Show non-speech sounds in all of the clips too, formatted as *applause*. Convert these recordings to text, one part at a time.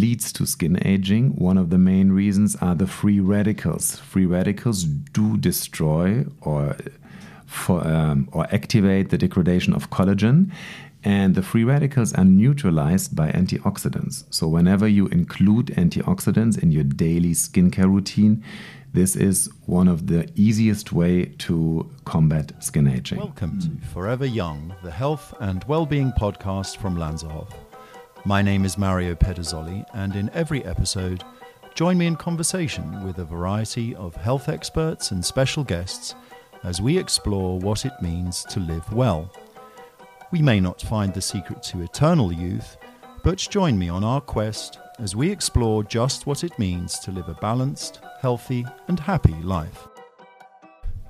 leads to skin aging. One of the main reasons are the free radicals. Free radicals do destroy or for, um, or activate the degradation of collagen, and the free radicals are neutralized by antioxidants. So whenever you include antioxidants in your daily skincare routine, this is one of the easiest way to combat skin aging. Welcome to Forever Young, the health and well-being podcast from Lanserhof. My name is Mario Pederzoli, and in every episode, join me in conversation with a variety of health experts and special guests as we explore what it means to live well. We may not find the secret to eternal youth, but join me on our quest as we explore just what it means to live a balanced, healthy, and happy life.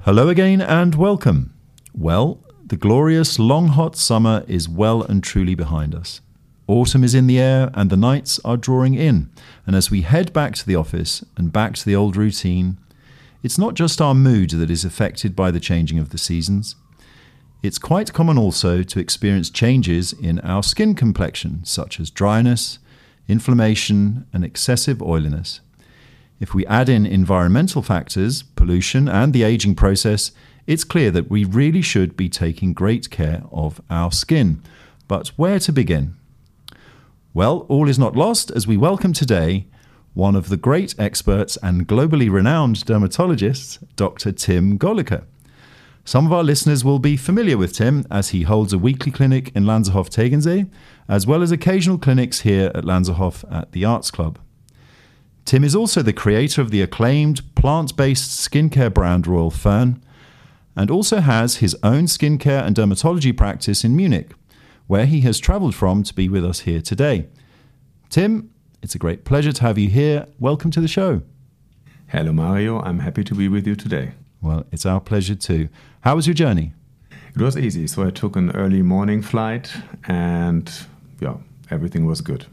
Hello again and welcome. Well, the glorious long hot summer is well and truly behind us. Autumn is in the air and the nights are drawing in. And as we head back to the office and back to the old routine, it's not just our mood that is affected by the changing of the seasons. It's quite common also to experience changes in our skin complexion, such as dryness, inflammation, and excessive oiliness. If we add in environmental factors, pollution, and the aging process, it's clear that we really should be taking great care of our skin. But where to begin? Well, all is not lost as we welcome today one of the great experts and globally renowned dermatologists, Dr. Tim Golüke. Some of our listeners will be familiar with Tim as he holds a weekly clinic in Lanserhof Tegernsee, as well as occasional clinics here at Lanserhof at the Arts Club. Tim is also the creator of the acclaimed plant based skincare brand Royal Fern, and also has his own skincare and dermatology practice in Munich, where he has travelled from to be with us here today. Tim, it's a great pleasure to have you here. Welcome to the show. Hello, Mario. I'm happy to be with you today. Well, it's our pleasure too. How was your journey? It was easy. So I took an early morning flight and yeah, everything was good.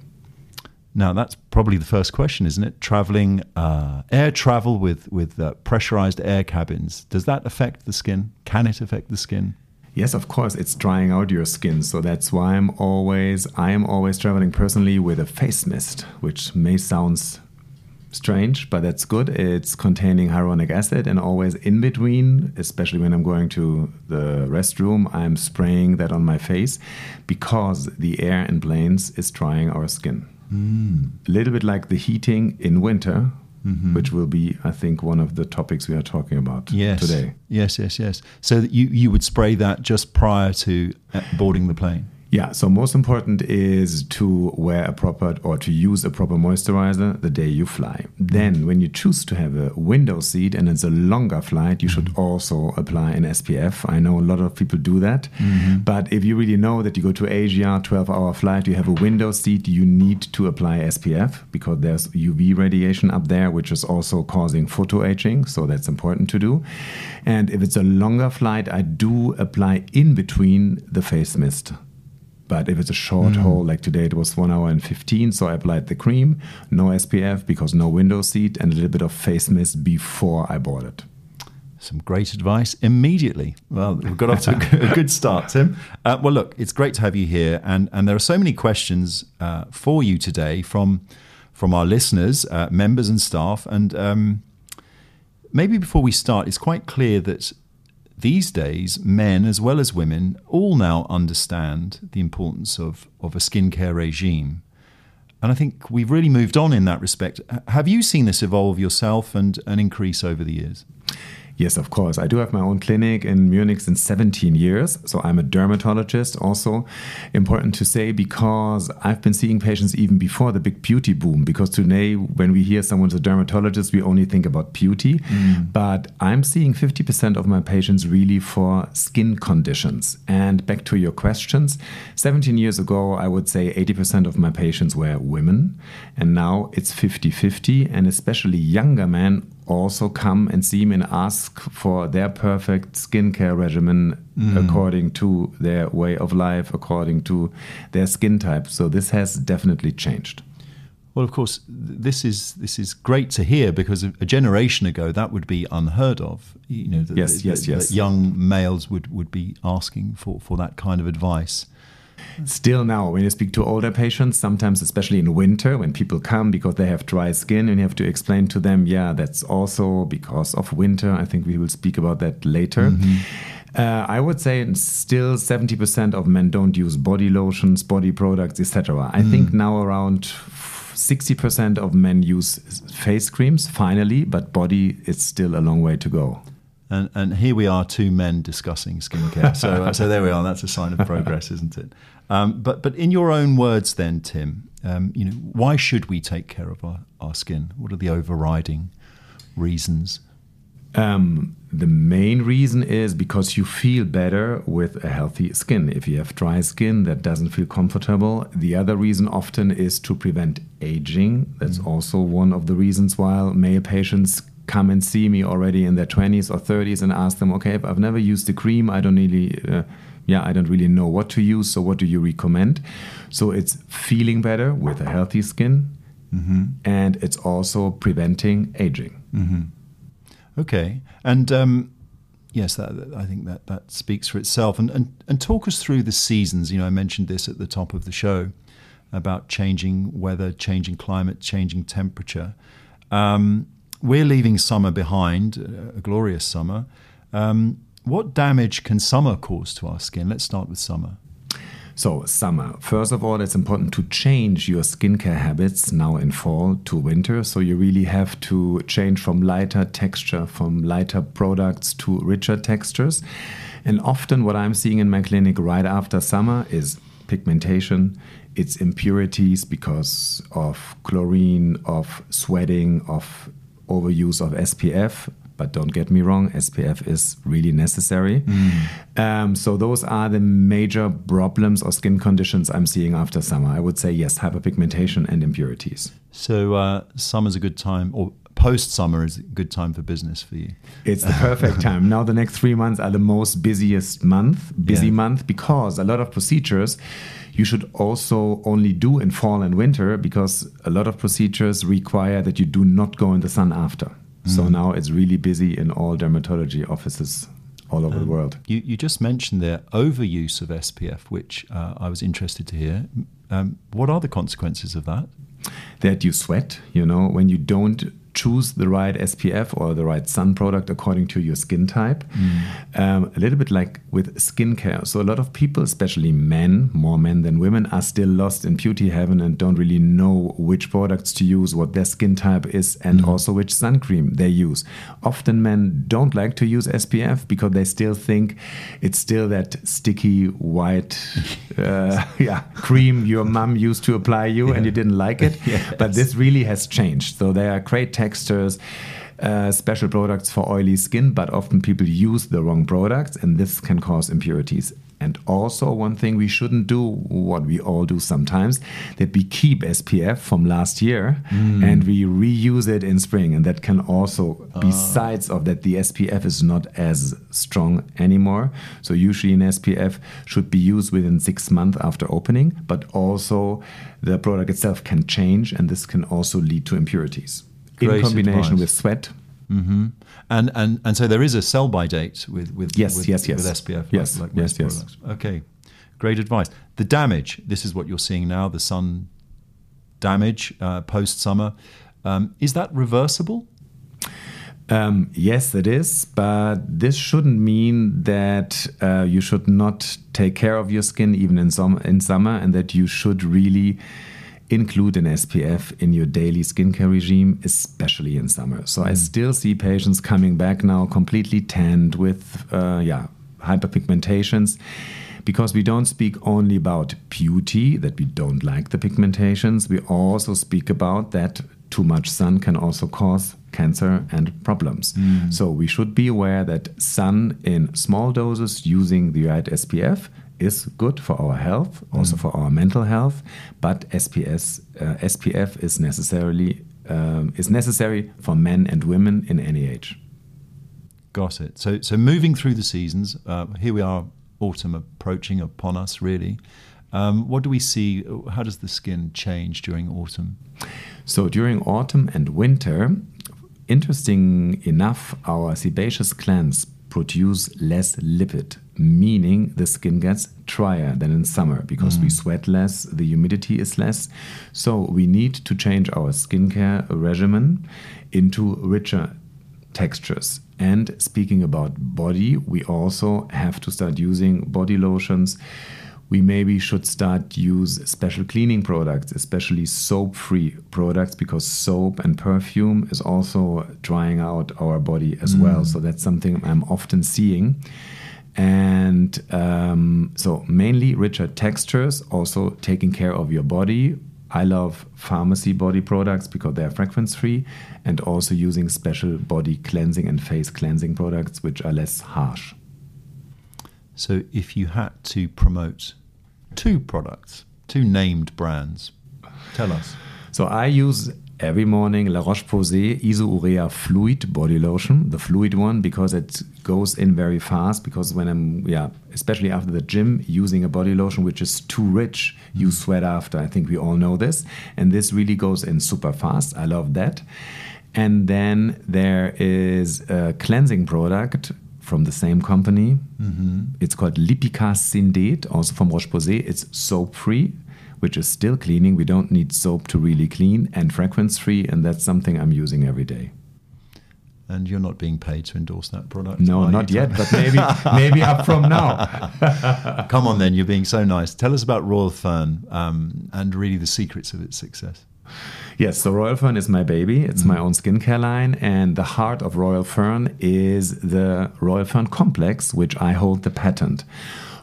Now that's probably the first question, isn't it? Traveling, uh, air travel with with uh, pressurized air cabins. Does that affect the skin? Can it affect the skin? Yes, of course, it's drying out your skin. So that's why I'm always I am always traveling personally with a face mist, which may sound strange, but that's good. It's containing hyaluronic acid, and always in between, especially when I'm going to the restroom, I'm spraying that on my face because the air in planes is drying our skin. Mm. A little bit like the heating in winter, Mm-hmm. which will be, I think, one of the topics we are talking about yes. today. Yes, yes, yes. So you you would spray that just prior to uh, boarding the plane. Yeah, so most important is to wear a proper or to use a proper moisturizer the day you fly. Then, when you choose to have a window seat and it's a longer flight, you should also apply an SPF. I know a lot of people do that, mm-hmm. but if you really know that you go to Asia, 12 hour flight, you have a window seat, you need to apply SPF because there's UV radiation up there, which is also causing photo aging. So that's important to do. And if it's a longer flight, I do apply in between the face mist. But if it's a short mm. haul, like today, it was one hour and 15. So I applied the cream, no SPF because no window seat, and a little bit of face mist before I boarded. Some great advice immediately. Well, we've got off to *laughs* a good start, Tim. Uh, well, look, it's great to have you here, and and there are so many questions uh, for you today from from our listeners, uh, members, and staff. And um, maybe before we start, it's quite clear that these days, men as well as women all now understand the importance of, of a skincare regime. And I think we've really moved on in that respect. Have you seen this evolve yourself and, and increase over the years? Yes, of course. I do have my own clinic in Munich since 17 years. So I'm a dermatologist, also important to say, because I've been seeing patients even before the big beauty boom. Because today, when we hear someone's a dermatologist, we only think about beauty. Mm. But I'm seeing 50% of my patients really for skin conditions. And back to your questions 17 years ago, I would say 80% of my patients were women. And now it's 50 50. And especially younger men also come and see me and ask for their perfect skincare regimen mm. according to their way of life, according to their skin type. So this has definitely changed. Well, of course, this is this is great to hear because a generation ago that would be unheard of. You know, yes, yes, yes. young males would, would be asking for, for that kind of advice. Still now, when you speak to older patients, sometimes, especially in winter, when people come because they have dry skin, and you have to explain to them, yeah, that's also because of winter. I think we will speak about that later. Mm-hmm. Uh, I would say still 70% of men don't use body lotions, body products, etc. I mm. think now around 60% of men use face creams, finally, but body, is still a long way to go. And, and here we are, two men discussing skincare. So, *laughs* so there we are. That's a sign of progress, isn't it? Um, but, but in your own words, then, Tim, um, you know, why should we take care of our, our skin? What are the overriding reasons? Um, the main reason is because you feel better with a healthy skin. If you have dry skin that doesn't feel comfortable, the other reason often is to prevent aging. That's mm. also one of the reasons why male patients come and see me already in their 20s or 30s and ask them, okay, if I've never used the cream, I don't really. Uh, yeah, I don't really know what to use. So, what do you recommend? So, it's feeling better with a healthy skin, mm-hmm. and it's also preventing aging. Mm-hmm. Okay, and um, yes, that, I think that that speaks for itself. And, and and talk us through the seasons. You know, I mentioned this at the top of the show about changing weather, changing climate, changing temperature. Um, we're leaving summer behind, a glorious summer. Um, what damage can summer cause to our skin? Let's start with summer. So, summer. First of all, it's important to change your skincare habits now in fall to winter. So, you really have to change from lighter texture, from lighter products to richer textures. And often, what I'm seeing in my clinic right after summer is pigmentation, it's impurities because of chlorine, of sweating, of overuse of SPF but don't get me wrong, SPF is really necessary. Mm. Um, so those are the major problems or skin conditions I'm seeing after summer. I would say yes, hyperpigmentation and impurities. So uh, summer's a good time, or post summer is a good time for business for you. It's the perfect time. Now the next three months are the most busiest month, busy yeah. month, because a lot of procedures you should also only do in fall and winter because a lot of procedures require that you do not go in the sun after. So mm. now it's really busy in all dermatology offices all over um, the world. You, you just mentioned the overuse of SPF, which uh, I was interested to hear. Um, what are the consequences of that? That you sweat, you know, when you don't choose the right SPF or the right sun product according to your skin type. Mm. Um, a little bit like with skincare. So, a lot of people, especially men, more men than women, are still lost in beauty heaven and don't really know which products to use, what their skin type is, and mm. also which sun cream they use. Often, men don't like to use SPF because they still think it's still that sticky white *laughs* uh, yeah, cream your mom used to apply you yeah. and you didn't like it. *laughs* yes. But this really has changed. So, there are great textures. Uh, special products for oily skin, but often people use the wrong products, and this can cause impurities. And also, one thing we shouldn't do, what we all do sometimes, that we keep SPF from last year mm. and we reuse it in spring. And that can also, uh. besides of that, the SPF is not as strong anymore. So usually an SPF should be used within six months after opening, but also the product itself can change, and this can also lead to impurities. Great in combination advice. with sweat. Mm-hmm. And and and so there is a sell by date with with yes with, yes yes with SPF yes like, like yes yes products. okay great advice the damage this is what you're seeing now the sun damage uh, post summer um, is that reversible um, yes, it is, but this shouldn't mean that uh, you should not take care of your skin even in, some, in summer, and that you should really include an SPF in your daily skincare regime, especially in summer. So I mm. still see patients coming back now completely tanned with, uh, yeah, hyperpigmentations. Because we don't speak only about beauty, that we don't like the pigmentations, we also speak about that too much sun can also cause cancer and problems. Mm. So we should be aware that sun in small doses using the right SPF is good for our health, also mm. for our mental health, but SPS, uh, SPF is necessarily um, is necessary for men and women in any age. Got it. So, so moving through the seasons, uh, here we are, autumn approaching upon us. Really, um, what do we see? How does the skin change during autumn? So during autumn and winter, interesting enough, our sebaceous glands produce less lipid, meaning the skin gets drier than in summer because we mm. sweat less, the humidity is less. So we need to change our skincare regimen into richer textures. And speaking about body, we also have to start using body lotions we maybe should start use special cleaning products especially soap free products because soap and perfume is also drying out our body as mm. well. So that's something i'm often seeing. And um, so mainly richer textures also taking care of your body. I love pharmacy body products because they are fragrance free and also using special body cleansing and face cleansing products which are less harsh so, if you had to promote two products, two named brands, tell us. So, I use every morning La Roche Posay Isourea Fluid body lotion, the fluid one, because it goes in very fast. Because when I'm, yeah, especially after the gym, using a body lotion which is too rich, you mm. sweat after. I think we all know this. And this really goes in super fast. I love that. And then there is a cleansing product from the same company. Mm-hmm. It's called Lipikar Syndet, also from Roche Posay. It's soap free, which is still cleaning. We don't need soap to really clean, and fragrance free, and that's something I'm using every day. And you're not being paid to endorse that product? No, not yet, but maybe *laughs* maybe up from now. Come on, then. You're being so nice. Tell us about Royal Fern um, and really the secrets of its success. Yes, so Royal Fern is my baby. It's mm. my own skincare line. And the heart of Royal Fern is the Royal Fern complex, which I hold the patent.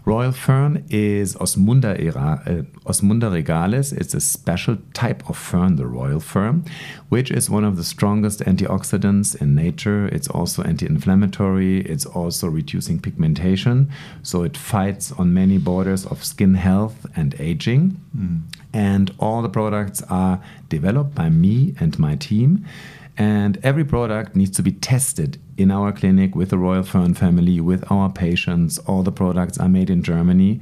Royal fern is Osmunda, uh, Osmunda regalis. It's a special type of fern, the royal fern, which is one of the strongest antioxidants in nature. It's also anti inflammatory, it's also reducing pigmentation. So it fights on many borders of skin health and aging. Mm. And all the products are developed by me and my team. And every product needs to be tested in our clinic with the Royal Fern family, with our patients. All the products are made in Germany.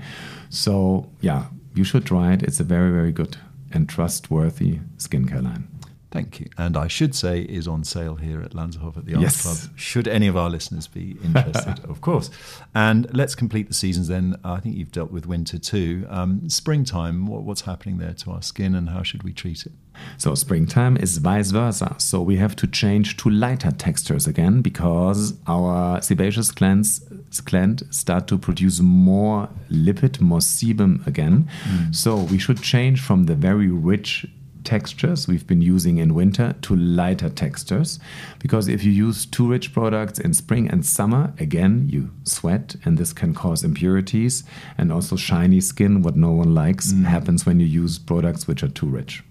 So, yeah, you should try it. It's a very, very good and trustworthy skincare line. Thank you. And I should say is on sale here at Lanserhof at the Arts yes. Club. Should any of our listeners be interested, *laughs* of course. And let's complete the seasons then. I think you've dealt with winter too. Um, springtime, what, what's happening there to our skin and how should we treat it? So springtime is vice versa. So we have to change to lighter textures again because our sebaceous glands gland start to produce more lipid, more sebum again. Mm. So we should change from the very rich textures we've been using in winter to lighter textures. Because if you use too rich products in spring and summer again you sweat and this can cause impurities and also shiny skin what no one likes mm. happens when you use products which are too rich.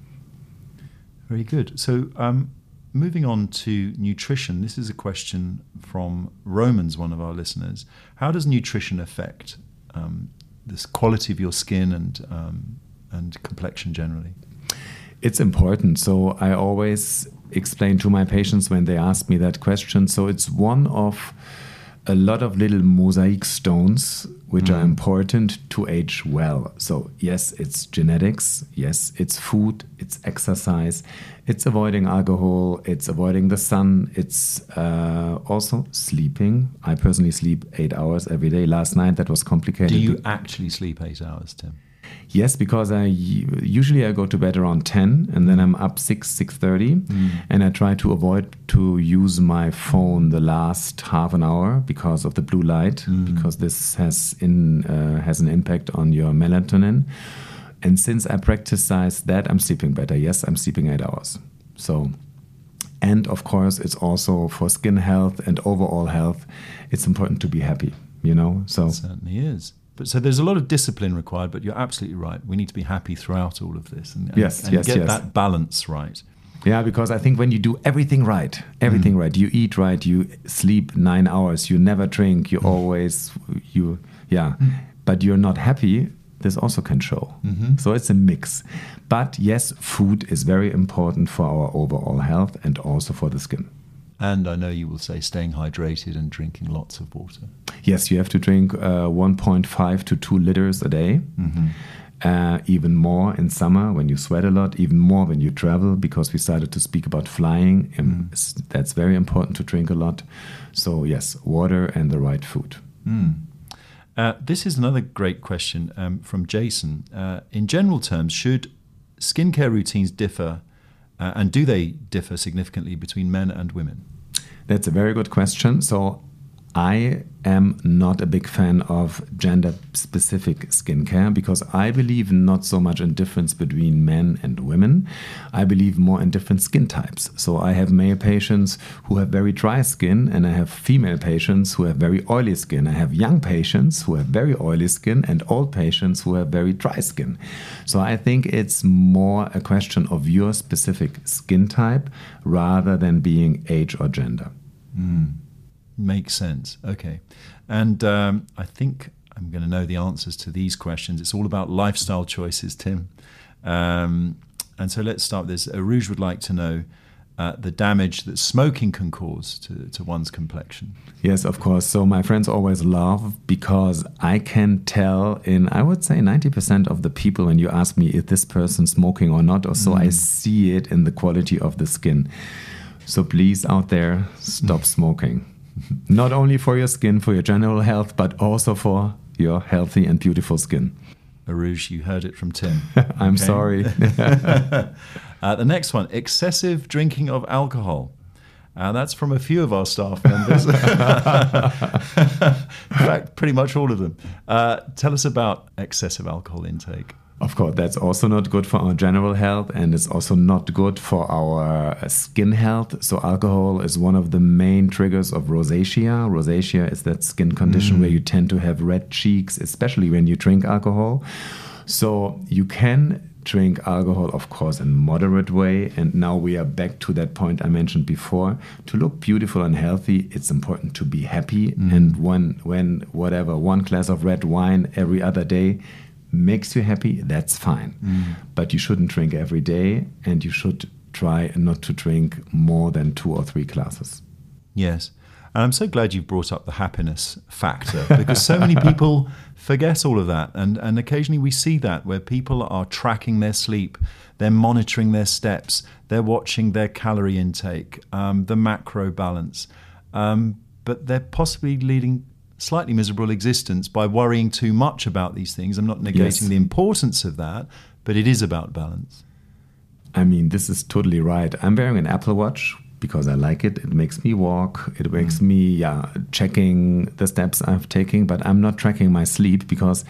Very good. So um, moving on to nutrition this is a question from romans one of our listeners. How does nutrition affect um, this quality of your skin and um, and complexion generally it's important. So I always explain to my patients when they ask me that question. So it's one of a lot of little mosaic stones which mm. are important to age well. So, yes, it's genetics, yes, it's food, it's exercise, it's avoiding alcohol, it's avoiding the sun, it's uh, also sleeping. I personally sleep eight hours every day. Last night that was complicated. Do you actually sleep eight hours, Tim? Yes, because I usually I go to bed around ten, and then I'm up six six thirty, mm. and I try to avoid to use my phone the last half an hour because of the blue light, mm. because this has in uh, has an impact on your melatonin. And since I practice that, I'm sleeping better. Yes, I'm sleeping eight hours. So and of course it's also for skin health and overall health it's important to be happy you know so it certainly is but so there's a lot of discipline required, but you're absolutely right. We need to be happy throughout all of this and, and, yes, and yes, get yes. that balance right. Yeah, because I think when you do everything right, everything mm. right, you eat right, you sleep nine hours, you never drink, you mm. always you yeah, mm. but you're not happy. This also can show. -hmm. So it's a mix. But yes, food is very important for our overall health and also for the skin. And I know you will say staying hydrated and drinking lots of water. Yes, you have to drink uh, 1.5 to 2 liters a day. Mm -hmm. uh, even more in summer when you sweat a lot, even more when you travel, because we started to speak about flying. Mm. That's very important to drink a lot. So, yes, water and the right food. Uh, this is another great question um, from Jason. Uh, in general terms, should skincare routines differ, uh, and do they differ significantly between men and women? That's a very good question. So, I am not a big fan of gender specific skincare because I believe not so much in difference between men and women. I believe more in different skin types. So I have male patients who have very dry skin, and I have female patients who have very oily skin. I have young patients who have very oily skin, and old patients who have very dry skin. So I think it's more a question of your specific skin type rather than being age or gender. Hmm. Makes sense. Okay. And um, I think I'm going to know the answers to these questions. It's all about lifestyle choices, Tim. Um, and so let's start with this. Rouge would like to know uh, the damage that smoking can cause to, to one's complexion. Yes, of course. So my friends always laugh because I can tell in, I would say, 90% of the people when you ask me if this person smoking or not, or so I see it in the quality of the skin. So please, out there, stop smoking. *laughs* Not only for your skin, for your general health, but also for your healthy and beautiful skin. Aruj, you heard it from Tim. *laughs* I'm sorry. *laughs* Uh, the next one excessive drinking of alcohol. Uh, that's from a few of our staff members. In fact, pretty much all of them. Uh, tell us about excessive alcohol intake. Of course, that's also not good for our general health and it's also not good for our uh, skin health. So, alcohol is one of the main triggers of rosacea. Rosacea is that skin condition where you tend to have red cheeks, especially when you drink alcohol. So, you can drink alcohol, of course, in moderate way. And now we are back to that point I mentioned before. To look beautiful and healthy, it's important to be happy. And when, when whatever, one glass of red wine every other day makes you happy, that's fine. But you shouldn't drink every day, and you should try not to drink more than two or three glasses. Yes. And I'm so glad you've brought up the happiness factor because so many people *laughs* forget all of that. And, and occasionally we see that where people are tracking their sleep, they're monitoring their steps, they're watching their calorie intake, um, the macro balance, um, but they're possibly leading slightly miserable existence by worrying too much about these things. I'm not negating Yes. the importance of that, but it is about balance. I mean, this is totally right. I'm wearing an Apple Watch because I like it. It makes me walk. It makes mm. me, yeah, checking the steps I've taken. But I'm not tracking my sleep because,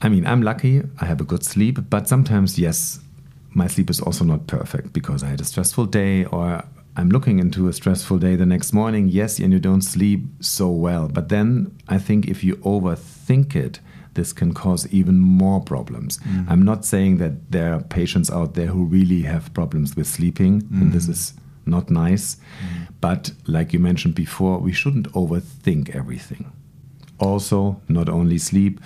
I mean, I'm lucky. I have a good sleep. But sometimes, yes, my sleep is also not perfect because I had a stressful day or I'm looking into a stressful day the next morning. Yes, and you don't sleep so well. But then I think if you overthink it, this can cause even more problems. Mm. I'm not saying that there are patients out there who really have problems with sleeping, and mm. this is not nice. Mm. But like you mentioned before, we shouldn't overthink everything. Also, not only sleep,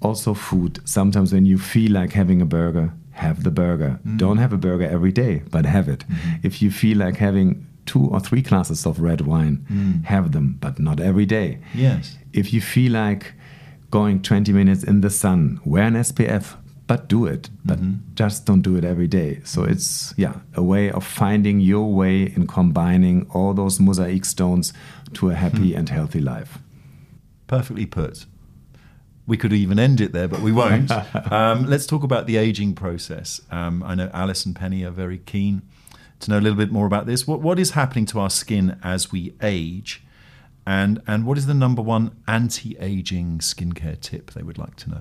also food. Sometimes when you feel like having a burger, have the burger. Mm. Don't have a burger every day, but have it. Mm-hmm. If you feel like having two or three glasses of red wine, mm. have them, but not every day. Yes. If you feel like going 20 minutes in the sun, wear an SPF, but do it. But mm-hmm. just don't do it every day. So it's, yeah, a way of finding your way in combining all those mosaic stones to a happy hmm. and healthy life. Perfectly put. We could even end it there, but we won't. *laughs* um, let's talk about the aging process. Um, I know Alice and Penny are very keen to know a little bit more about this. What, what is happening to our skin as we age? And, and what is the number one anti aging skincare tip they would like to know?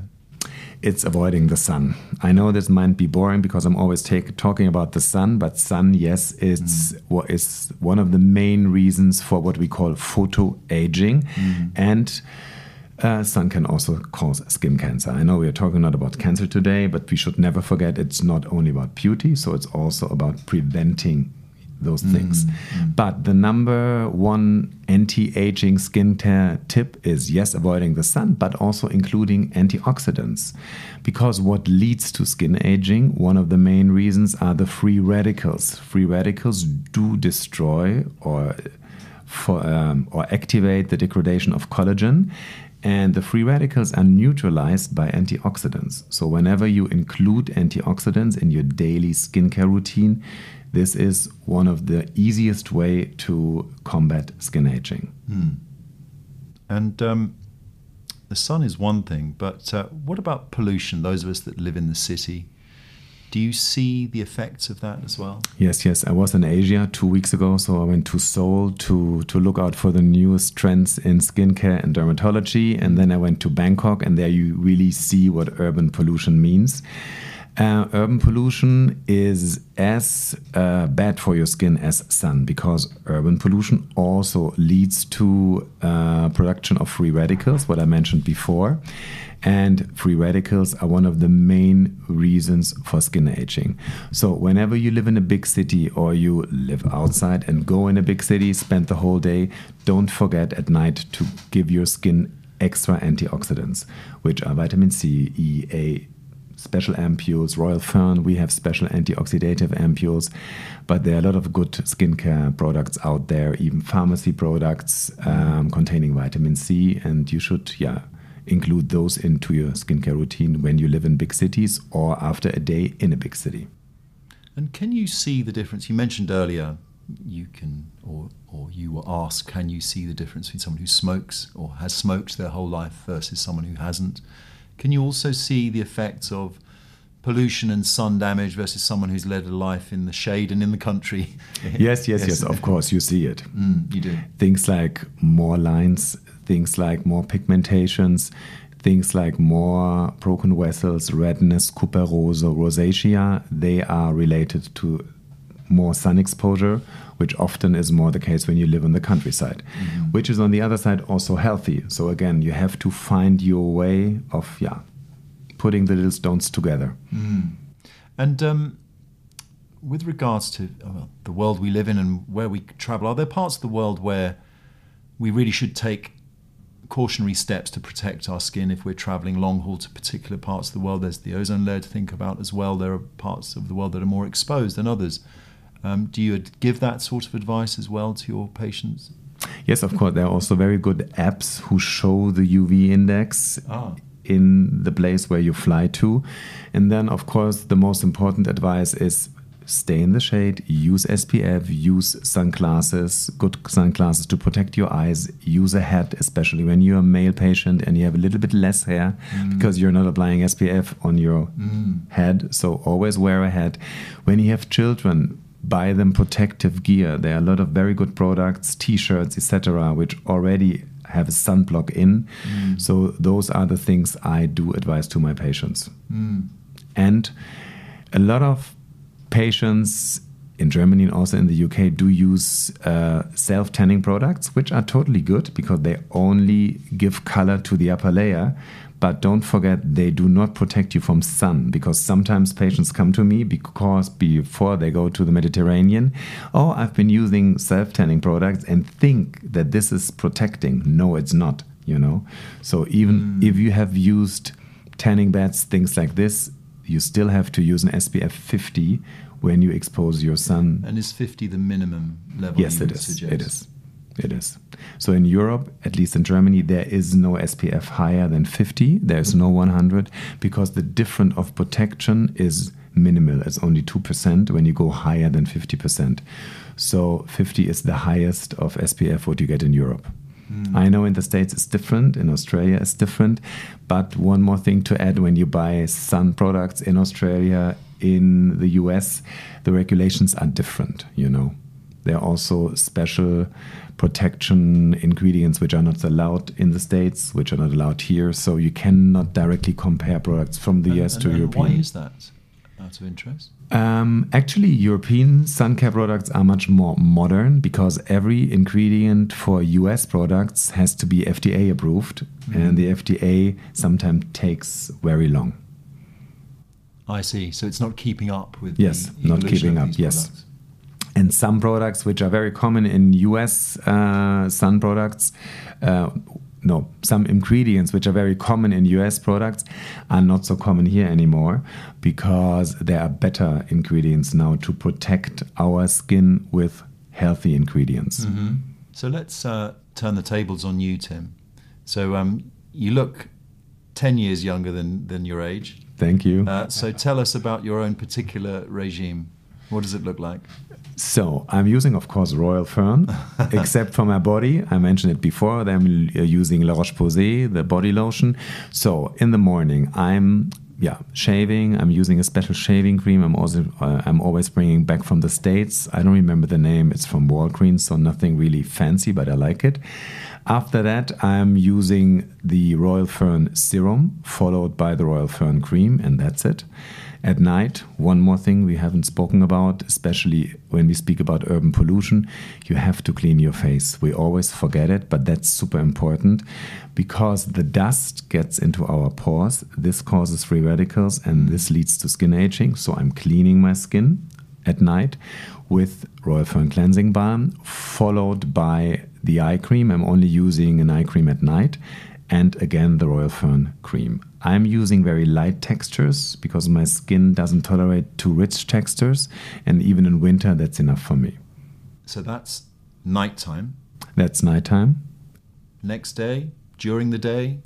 It's avoiding the sun. I know this might be boring because I'm always take, talking about the sun, but sun, yes, it's what is one of the main reasons for what we call photo aging, and uh, sun can also cause skin cancer. I know we are talking not about cancer today, but we should never forget it's not only about beauty, so it's also about preventing those things. But the number one anti-aging skincare tip is yes, avoiding the sun, but also including antioxidants. Because what leads to skin aging, one of the main reasons are the free radicals. Free radicals do destroy or for, um, or activate the degradation of collagen. And the free radicals are neutralized by antioxidants. So, whenever you include antioxidants in your daily skincare routine, this is one of the easiest way to combat skin aging. Hmm. And um, the sun is one thing, but uh, what about pollution? Those of us that live in the city, do you see the effects of that as well? Yes, yes. I was in Asia two weeks ago, so I went to Seoul to to look out for the newest trends in skincare and dermatology, and then I went to Bangkok, and there you really see what urban pollution means. Uh, urban pollution is as uh, bad for your skin as sun because urban pollution also leads to uh, production of free radicals, what I mentioned before. And free radicals are one of the main reasons for skin aging. So, whenever you live in a big city or you live outside and go in a big city, spend the whole day, don't forget at night to give your skin extra antioxidants, which are vitamin C, E, A, special ampules. Royal Fern, we have special antioxidative ampules, but there are a lot of good skincare products out there, even pharmacy products um, containing vitamin C, and you should, yeah, include those into your skincare routine when you live in big cities or after a day in a big city. And can you see the difference? You mentioned earlier you can, or, or you were asked, can you see the difference between someone who smokes or has smoked their whole life versus someone who hasn't? Can you also see the effects of pollution and sun damage versus someone who's led a life in the shade and in the country? yes, yes, yes, yes, *laughs* of course, you see it. Mm, you do. Things like more lines, things like more pigmentations, things like more broken vessels, redness, couperose, rosacea, they are related to more sun exposure, which often is more the case when you live on the countryside, mm-hmm. which is on the other side also healthy. So again, you have to find your way of yeah, putting the little stones together. Mm. And um, with regards to uh, the world we live in and where we travel, are there parts of the world where we really should take cautionary steps to protect our skin if we're traveling long haul to particular parts of the world? There's the ozone layer to think about as well. There are parts of the world that are more exposed than others. Um, do you give that sort of advice as well to your patients? Yes, of course. There are also very good apps who show the UV index ah. in the place where you fly to. And then, of course, the most important advice is stay in the shade, use SPF, use sunglasses, good sunglasses to protect your eyes, use a hat, especially when you're a male patient and you have a little bit less hair mm. because you're not applying SPF on your mm. head. So always wear a hat. When you have children, buy them protective gear. There are a lot of very good products, t-shirts, etc., which already have a sunblock in. Mm. So those are the things I do advise to my patients. Mm. And a lot of patients in Germany and also in the UK do use uh, self tanning products, which are totally good because they only give color to the upper layer. But don't forget, they do not protect you from sun because sometimes patients come to me because before they go to the Mediterranean, oh, I've been using self tanning products and think that this is protecting. No, it's not, you know. So even mm. if you have used tanning beds, things like this, you still have to use an SPF 50 when you expose your sun. And is 50 the minimum level? Yes, it is. Suggest? It is. It is. So in Europe, at least in Germany, there is no SPF higher than 50. There's no 100 because the difference of protection is minimal. It's only 2% when you go higher than 50%. So 50 is the highest of SPF what you get in Europe. Mm. I know in the States it's different, in Australia it's different. But one more thing to add when you buy sun products in Australia, in the US, the regulations are different, you know. There are also special protection ingredients which are not allowed in the States, which are not allowed here. So you cannot directly compare products from the and, US and, to and European. Why is that? Out of interest? Um, actually, European sun care products are much more modern because every ingredient for US products has to be FDA approved, mm. and the FDA sometimes takes very long. I see. So it's not keeping up with yes, not keeping up. Yes, products and some products which are very common in US uh, sun products. Uh, no, some ingredients which are very common in US products are not so common here anymore because there are better ingredients now to protect our skin with healthy ingredients. Mm -hmm. So let's uh, turn the tables on you, Tim. So um, you look 10 years younger than, than your age. Thank you. Uh, so tell us about your own particular regime. What does it look like? So I'm using, of course, Royal Fern, *laughs* except for my body. I mentioned it before. I'm using La Roche-Posay, the body lotion. So in the morning, I'm yeah shaving. I'm using a special shaving cream. I'm also uh, I'm always bringing back from the states. I don't remember the name. It's from Walgreens, so nothing really fancy, but I like it. After that, I'm using the Royal Fern serum, followed by the Royal Fern cream, and that's it. At night, one more thing we haven't spoken about, especially when we speak about urban pollution, you have to clean your face. We always forget it, but that's super important because the dust gets into our pores. This causes free radicals and this leads to skin aging. So I'm cleaning my skin at night with Royal Fern Cleansing Balm, followed by the eye cream. I'm only using an eye cream at night and again the Royal Fern cream. I'm using very light textures because my skin doesn't tolerate too rich textures, and even in winter, that's enough for me. So that's nighttime. That's nighttime. Next day, during the day.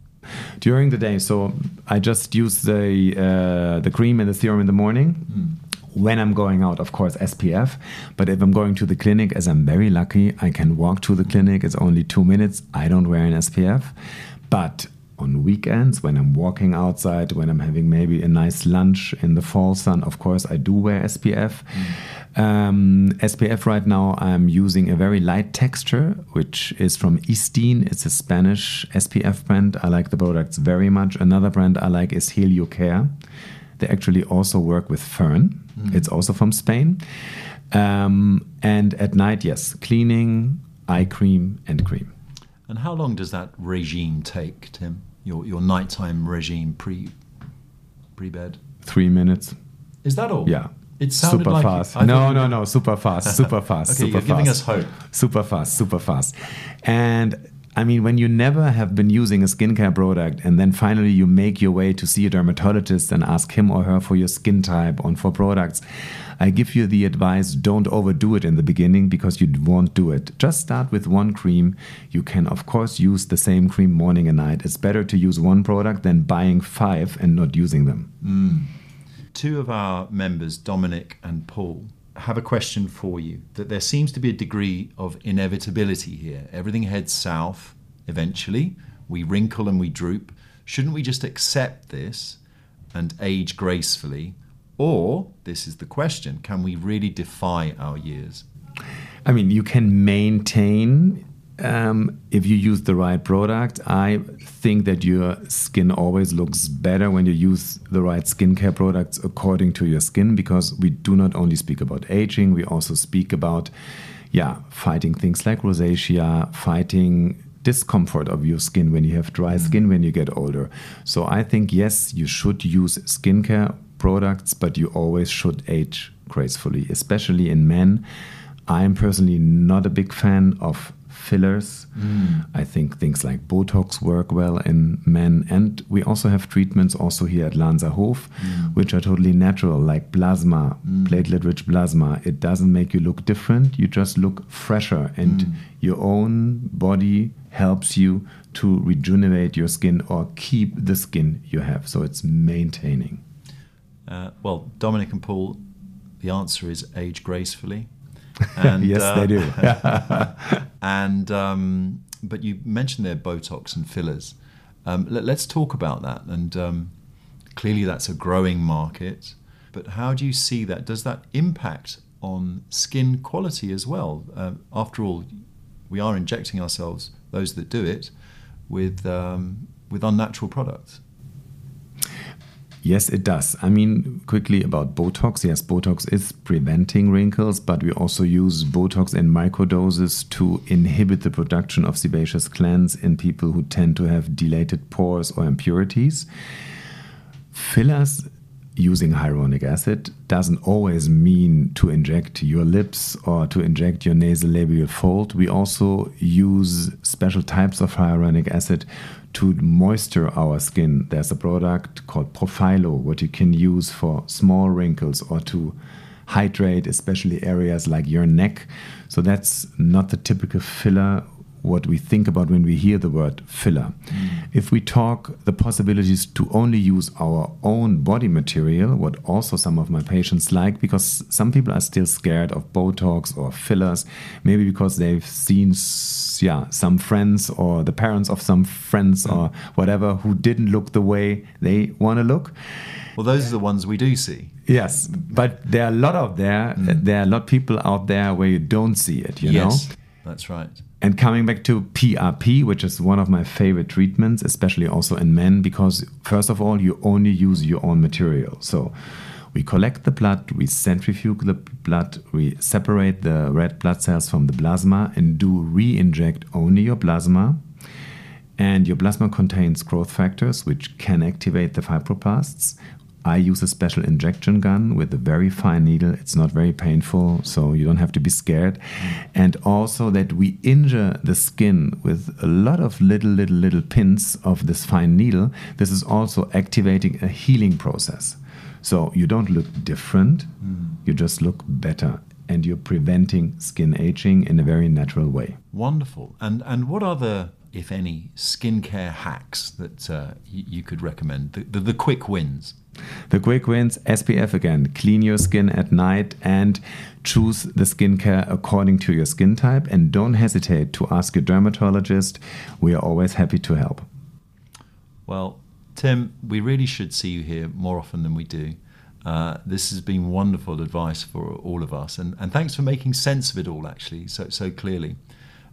During the day, so I just use the uh, the cream and the serum in the morning. Mm when I'm going out, of course, SPF. But if I'm going to the clinic, as I'm very lucky, I can walk to the clinic. It's only two minutes. I don't wear an SPF. But on weekends, when I'm walking outside, when I'm having maybe a nice lunch in the fall sun, of course, I do wear SPF. Mm. Um, SPF right now, I'm using a very light texture, which is from ISDIN. It's a Spanish SPF brand. I like the products very much. Another brand I like is Helio Care. They actually also work with Fern. Mm. It's also from Spain. Um, and at night, yes, cleaning, eye cream, and cream. And how long does that regime take, Tim? Your your nighttime regime pre pre bed? Three minutes. Is that all? Yeah. It sounded super like fast. no, no, no, super fast, super *laughs* fast, okay, super you're fast. giving us hope. Super fast, super fast. And I mean, when you never have been using a skincare product and then finally you make your way to see a dermatologist and ask him or her for your skin type and for products, I give you the advice don't overdo it in the beginning because you won't do it. Just start with one cream. You can, of course, use the same cream morning and night. It's better to use one product than buying five and not using them. Mm. Two of our members, Dominic and Paul, have a question for you that there seems to be a degree of inevitability here. Everything heads south eventually. We wrinkle and we droop. Shouldn't we just accept this and age gracefully? Or, this is the question, can we really defy our years? I mean, you can maintain um, if you use the right product, I think that your skin always looks better when you use the right skincare products according to your skin because we do not only speak about aging, we also speak about, yeah, fighting things like rosacea, fighting discomfort of your skin when you have dry mm-hmm. skin when you get older. So I think, yes, you should use skincare products, but you always should age gracefully, especially in men. I'm personally not a big fan of fillers. Mm. I think things like Botox work well in men. And we also have treatments also here at Lanserhof, mm. which are totally natural, like plasma, mm. platelet rich plasma. It doesn't make you look different, you just look fresher. And mm. your own body helps you to rejuvenate your skin or keep the skin you have. So it's maintaining. Uh, well, Dominic and Paul, the answer is age gracefully. *laughs* And, yes, uh, they do. *laughs* and um, but you mentioned there Botox and fillers. Um, let, us talk about that. And um, clearly, that's a growing market. But how do you see that? Does that impact on skin quality as well? Uh, after all, we are injecting ourselves, those that do it, with um, with unnatural products. Yes, it does. I mean, quickly about Botox. Yes, Botox is preventing wrinkles, but we also use Botox in microdoses to inhibit the production of sebaceous glands in people who tend to have dilated pores or impurities. Fillers using hyaluronic acid doesn't always mean to inject your lips or to inject your nasolabial fold. We also use special types of hyaluronic acid to moisture our skin. There's a product called Profhilo, what you can use for small wrinkles or to hydrate, especially areas like your neck. So that's not the typical filler what we think about when we hear the word filler. Mm. If we talk the possibilities to only use our own body material, what also some of my patients like, because some people are still scared of Botox or fillers, maybe because they've seen yeah some friends or the parents of some friends mm. or whatever who didn't look the way they want to look. Well, those are the ones we do see. Yes, but there are a lot of there. Mm. There are a lot of people out there where you don't see it. You yes, know. That's right. And coming back to PRP, which is one of my favorite treatments, especially also in men, because first of all, you only use your own material. So we collect the blood, we centrifuge the blood, we separate the red blood cells from the plasma and do re inject only your plasma. And your plasma contains growth factors which can activate the fibroblasts. I use a special injection gun with a very fine needle. It's not very painful, so you don't have to be scared. And also that we injure the skin with a lot of little, little, little pins of this fine needle. This is also activating a healing process. So you don't look different, mm. you just look better. And you're preventing skin aging in a very natural way. Wonderful. And and what other if any, skincare hacks that uh, you, you, could recommend? The, the, the, quick wins. The quick wins SPF again. Clean your skin at night and choose the skincare according to your skin type. And don't hesitate to ask your dermatologist. We are always happy to help. Well, Tim, we really should see you here more often than we do. Uh, this has been wonderful advice for all of us, and, and thanks for making sense of it all actually so so clearly.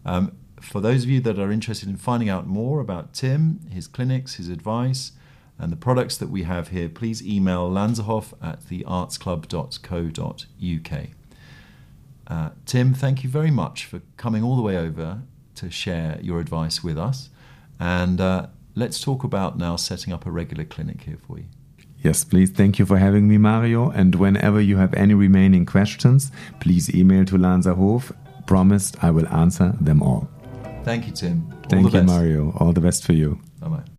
Um, for those of you that are interested in finding out more about Tim, his clinics, his advice, and the products that we have here, please email lanserhof at theartsclub.co.uk. Uh, Tim, thank you very much for coming all the way over to share your advice with us. And uh, let's talk about now setting up a regular clinic here for you. Yes, please. Thank you for having me, Mario. And whenever you have any remaining questions, please email to Lanserhof. Promised I will answer them all. Thank you, Tim. All Thank you, Mario. All the best for you. Bye bye.